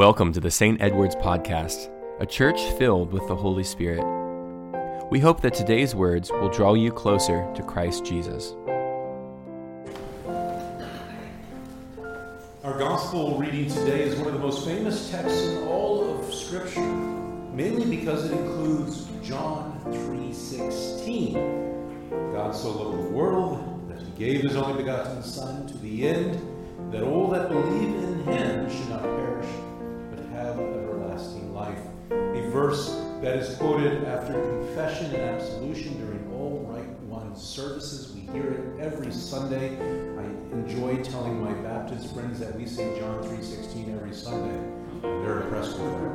Welcome to the St. Edward's Podcast, a church filled with the Holy Spirit. We hope that today's words will draw you closer to Christ Jesus. Our gospel reading today is one of the most famous texts in all of Scripture, mainly because it includes John 3:16. God so loved the world that he gave his only begotten Son to the end that all that believe in him should not perish have everlasting life. A verse that is quoted after confession and absolution during all Rite One services. We hear it every Sunday. I enjoy telling my Baptist friends that we sing John 3.16 every Sunday. They're impressed with it.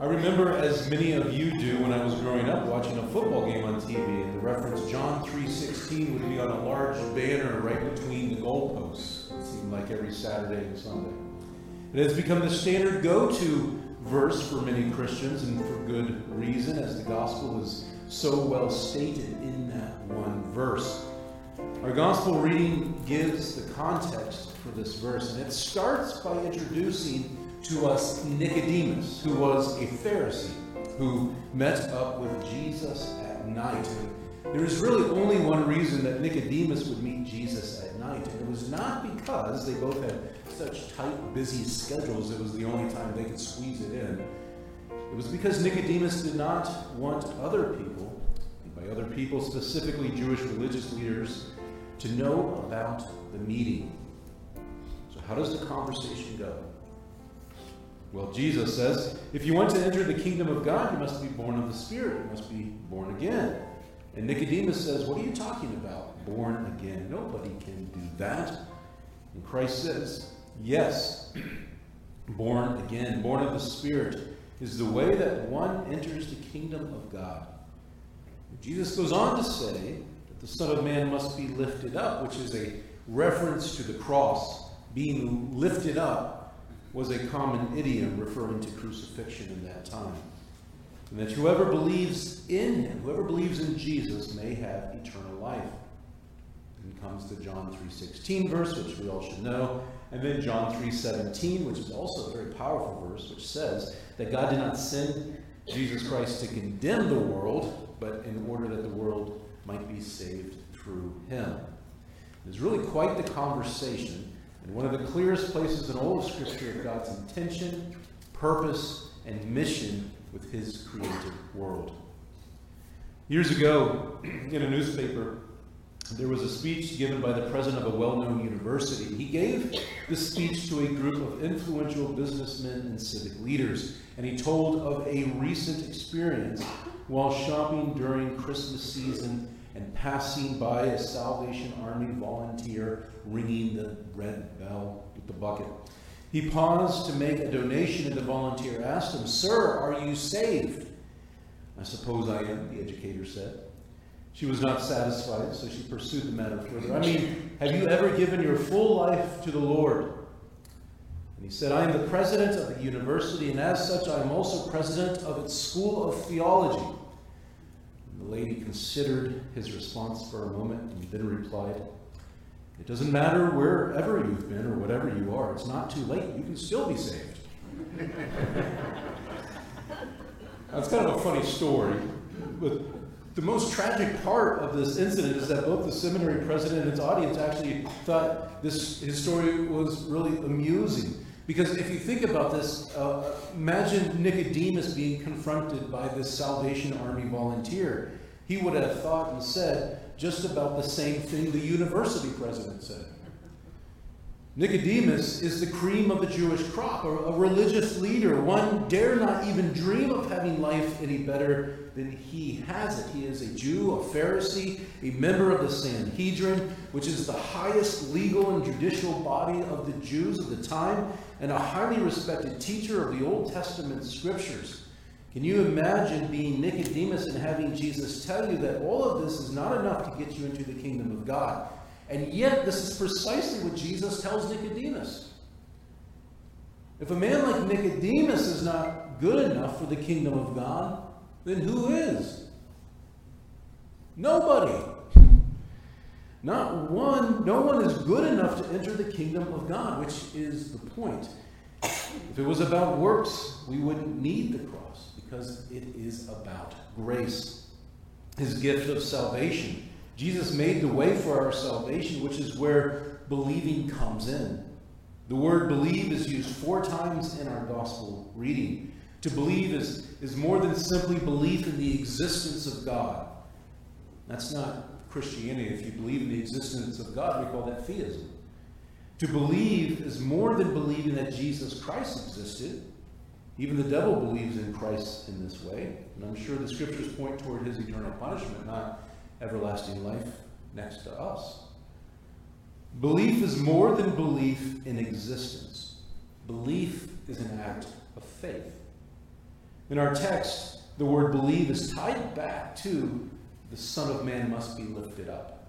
I remember, as many of you do, when I was growing up, watching a football game on TV, and the reference John 3.16 would be on a large banner right between the goalposts. It seemed like every Saturday and Sunday. It has become the standard go to verse for many Christians, and for good reason, as the gospel is so well stated in that one verse. Our gospel reading gives the context for this verse, and it starts by introducing to us Nicodemus, who was a Pharisee who met up with Jesus at night. There is really only one reason that Nicodemus would meet Jesus at night, and it was not because they both had such tight, busy schedules, it was the only time they could squeeze it in. It was because Nicodemus did not want other people, and by other people, specifically Jewish religious leaders, to know about the meeting. So, how does the conversation go? Well, Jesus says, if you want to enter the kingdom of God, you must be born of the Spirit. You must be born again. And Nicodemus says, What are you talking about? Born again. Nobody can do that. And Christ says, Yes, born again, born of the Spirit, is the way that one enters the kingdom of God. Jesus goes on to say that the Son of Man must be lifted up, which is a reference to the cross. Being lifted up was a common idiom referring to crucifixion in that time. And that whoever believes in him, whoever believes in Jesus, may have eternal life. And comes to John 3.16 verse, which we all should know. And then John 3:17, which is also a very powerful verse, which says that God did not send Jesus Christ to condemn the world, but in order that the world might be saved through him. It's really quite the conversation, and one of the clearest places in all of Scripture of God's intention, purpose, and mission with his created world. Years ago, in a newspaper, there was a speech given by the president of a well known university. He gave this speech to a group of influential businessmen and civic leaders, and he told of a recent experience while shopping during Christmas season and passing by a Salvation Army volunteer ringing the red bell with the bucket. He paused to make a donation, and the volunteer asked him, Sir, are you saved? I suppose I am, the educator said. She was not satisfied, so she pursued the matter further. I mean, have you ever given your full life to the Lord? And he said, I am the president of the university, and as such, I am also president of its school of theology. And the lady considered his response for a moment and then replied, It doesn't matter wherever you've been or whatever you are, it's not too late. You can still be saved. That's kind of a funny story, but the most tragic part of this incident is that both the seminary president and its audience actually thought this his story was really amusing. Because if you think about this, uh, imagine Nicodemus being confronted by this Salvation Army volunteer. He would have thought and said just about the same thing the university president said. Nicodemus is the cream of the Jewish crop, a, religious leader. One dare not even dream of having life any better than he has it. He is a Jew, a Pharisee, a member of the Sanhedrin, which is the highest legal and judicial body of the Jews of the time, and a highly respected teacher of the Old Testament scriptures. Can you imagine being Nicodemus and having Jesus tell you that all of this is not enough to get you into the kingdom of God? And yet, this is precisely what Jesus tells Nicodemus. If a man like Nicodemus is not good enough for the kingdom of God, then who is? Nobody. Not one, no one is good enough to enter the kingdom of God, which is the point. If it was about works, we wouldn't need the cross because it is about grace, his gift of salvation. Jesus made the way for our salvation, which is where believing comes in. The word believe is used four times in our gospel reading. To believe is, is more than simply belief in the existence of God. That's not Christianity. If you believe in the existence of God, we call that theism. To believe is more than believing that Jesus Christ existed. Even the devil believes in Christ in this way. And I'm sure the scriptures point toward his eternal punishment, not everlasting life next to us. Belief is more than belief in existence. Belief is an act of faith. In our text, the word believe is tied back to the Son of Man must be lifted up.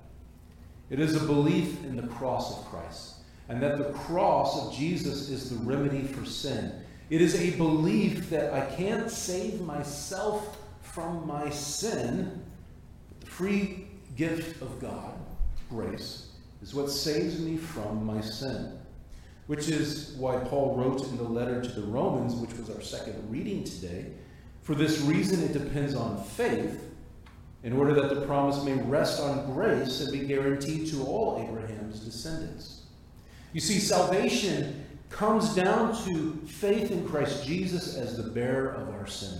It is a belief in the cross of Christ, and that the cross of Jesus is the remedy for sin. It is a belief that I can't save myself from my sin. The free gift of God, grace, is what saves me from my sin. Which is why Paul wrote in the letter to the Romans, which was our second reading today, for this reason it depends on faith in order that the promise may rest on grace and be guaranteed to all Abraham's descendants. You see, salvation comes down to faith in Christ Jesus as the bearer of our sin,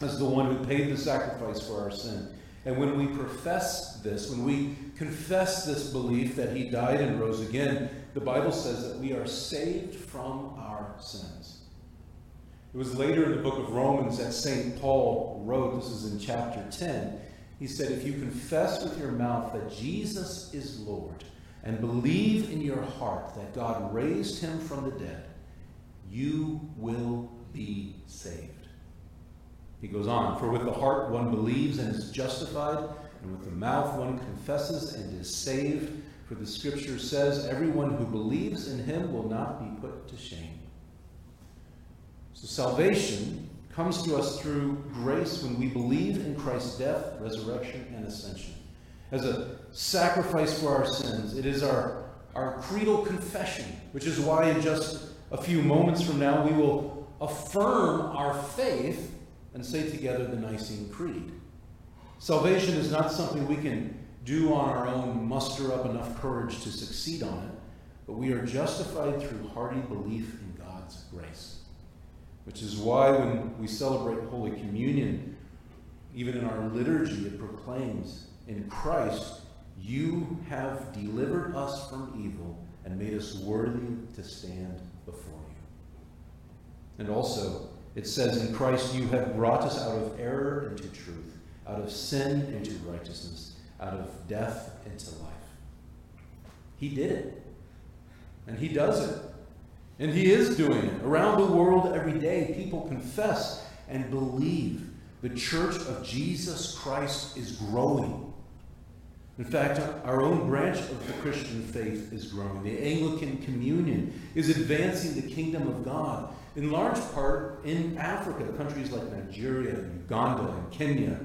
as the one who paid the sacrifice for our sin. And when we profess this, when we confess this belief that he died and rose again, the Bible says that we are saved from our sins. It was later in the book of Romans that St. Paul wrote, this is in chapter 10. He said, If you confess with your mouth that Jesus is Lord and believe in your heart that God raised him from the dead, you will be saved. He goes on, For with the heart one believes and is justified, and with the mouth one confesses and is saved. For the scripture says, Everyone who believes in him will not be put to shame. So salvation comes to us through grace when we believe in Christ's death, resurrection, and ascension. As a sacrifice for our sins, it is our, our creedal confession, which is why in just a few moments from now we will affirm our faith and say together the Nicene Creed. Salvation is not something we can do on our own, muster up enough courage to succeed on it, but we are justified through hearty belief in God's grace. Which is why when we celebrate Holy Communion, even in our liturgy, it proclaims, In Christ, you have delivered us from evil and made us worthy to stand before you. And also, it says, In Christ, you have brought us out of error into truth, out of sin into righteousness, out of death into life. He did it. And He does it. And he is doing it. Around the world every day, people confess and believe the church of Jesus Christ is growing. In fact, our own branch of the Christian faith is growing. The Anglican Communion is advancing the kingdom of God, in large part in Africa. Countries like Nigeria, Uganda, and Kenya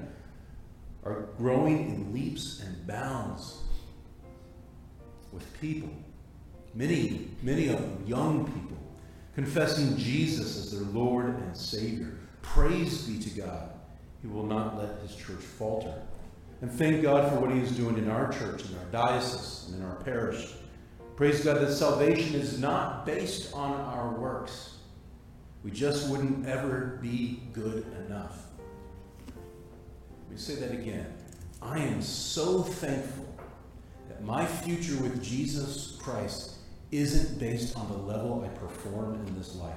are growing in leaps and bounds with people Many, many of them, young people, confessing Jesus as their Lord and Savior. Praise be to God. He will not let his church falter. And thank God for what he is doing in our church, in our diocese, and in our parish. Praise God that salvation is not based on our works. We just wouldn't ever be good enough. Let me say that again. I am so thankful that my future with Jesus Christ isn't based on the level I perform in this life.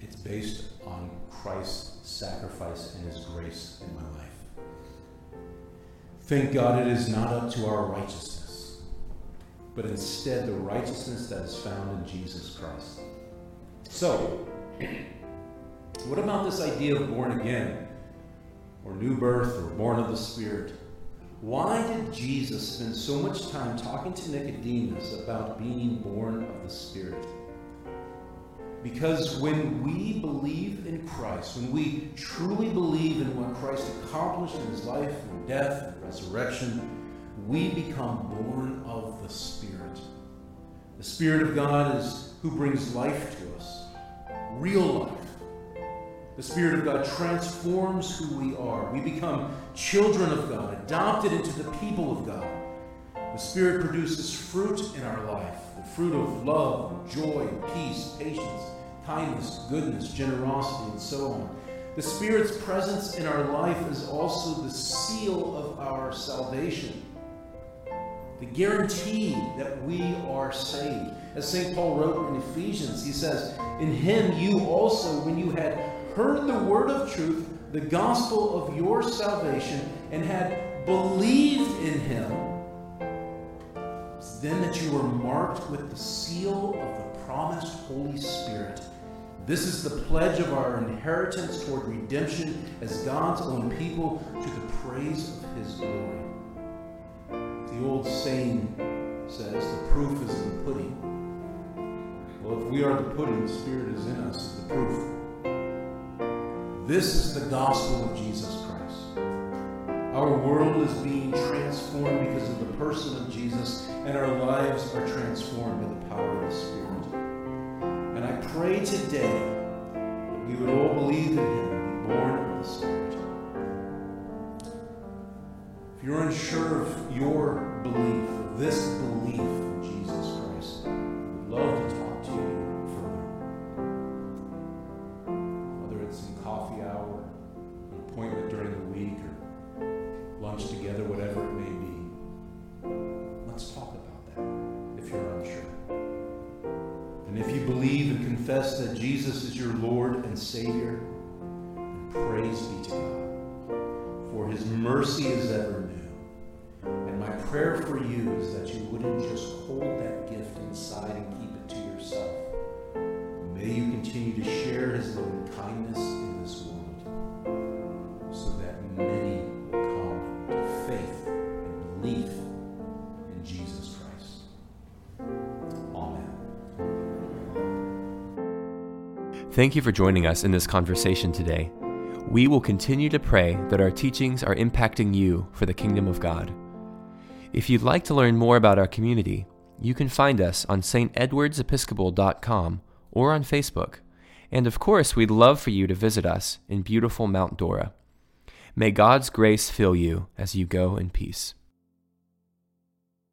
It's based on Christ's sacrifice and his grace in my life. Thank God it is not up to our righteousness, but instead the righteousness that is found in Jesus Christ. So, what about this idea of born again, or new birth, or born of the Spirit? Why did Jesus spend so much time talking to Nicodemus about being born of the Spirit? Because when we believe in Christ, when we truly believe in what Christ accomplished in his life and death and resurrection, we become born of the Spirit. The Spirit of God is who brings life to us, real life. The Spirit of God transforms who we are. We become children of God, adopted into the people of God. The Spirit produces fruit in our life the fruit of love, joy, peace, patience, kindness, goodness, generosity, and so on. The Spirit's presence in our life is also the seal of our salvation, the guarantee that we are saved. As St. Paul wrote in Ephesians, he says, In him you also, when you had heard the word of truth, the gospel of your salvation, and had believed in him, then that you were marked with the seal of the promised Holy Spirit. This is the pledge of our inheritance toward redemption as God's own people to the praise of his glory. The old saying says, the proof is in the pudding. Well, if we are the pudding, the Spirit is in us, the proof. This is the gospel of Jesus Christ. Our world is being transformed because of the person of Jesus, and our lives are transformed by the power of the Spirit. Pray today that we would all believe in Him and be born of the Spirit. If you're unsure of your belief, this belief Jesus is your Lord and Savior, then praise be to God. For his mercy is ever new. And my prayer for you is that you wouldn't just hold that gift inside and keep it to yourself. May you continue to share his loving kindness Thank you for joining us in this conversation today. We will continue to pray that our teachings are impacting you for the kingdom of God. If you'd like to learn more about our community, you can find us on stedwardsepiscopal.com or on Facebook. And of course, we'd love for you to visit us in beautiful Mount Dora. May God's grace fill you as you go in peace.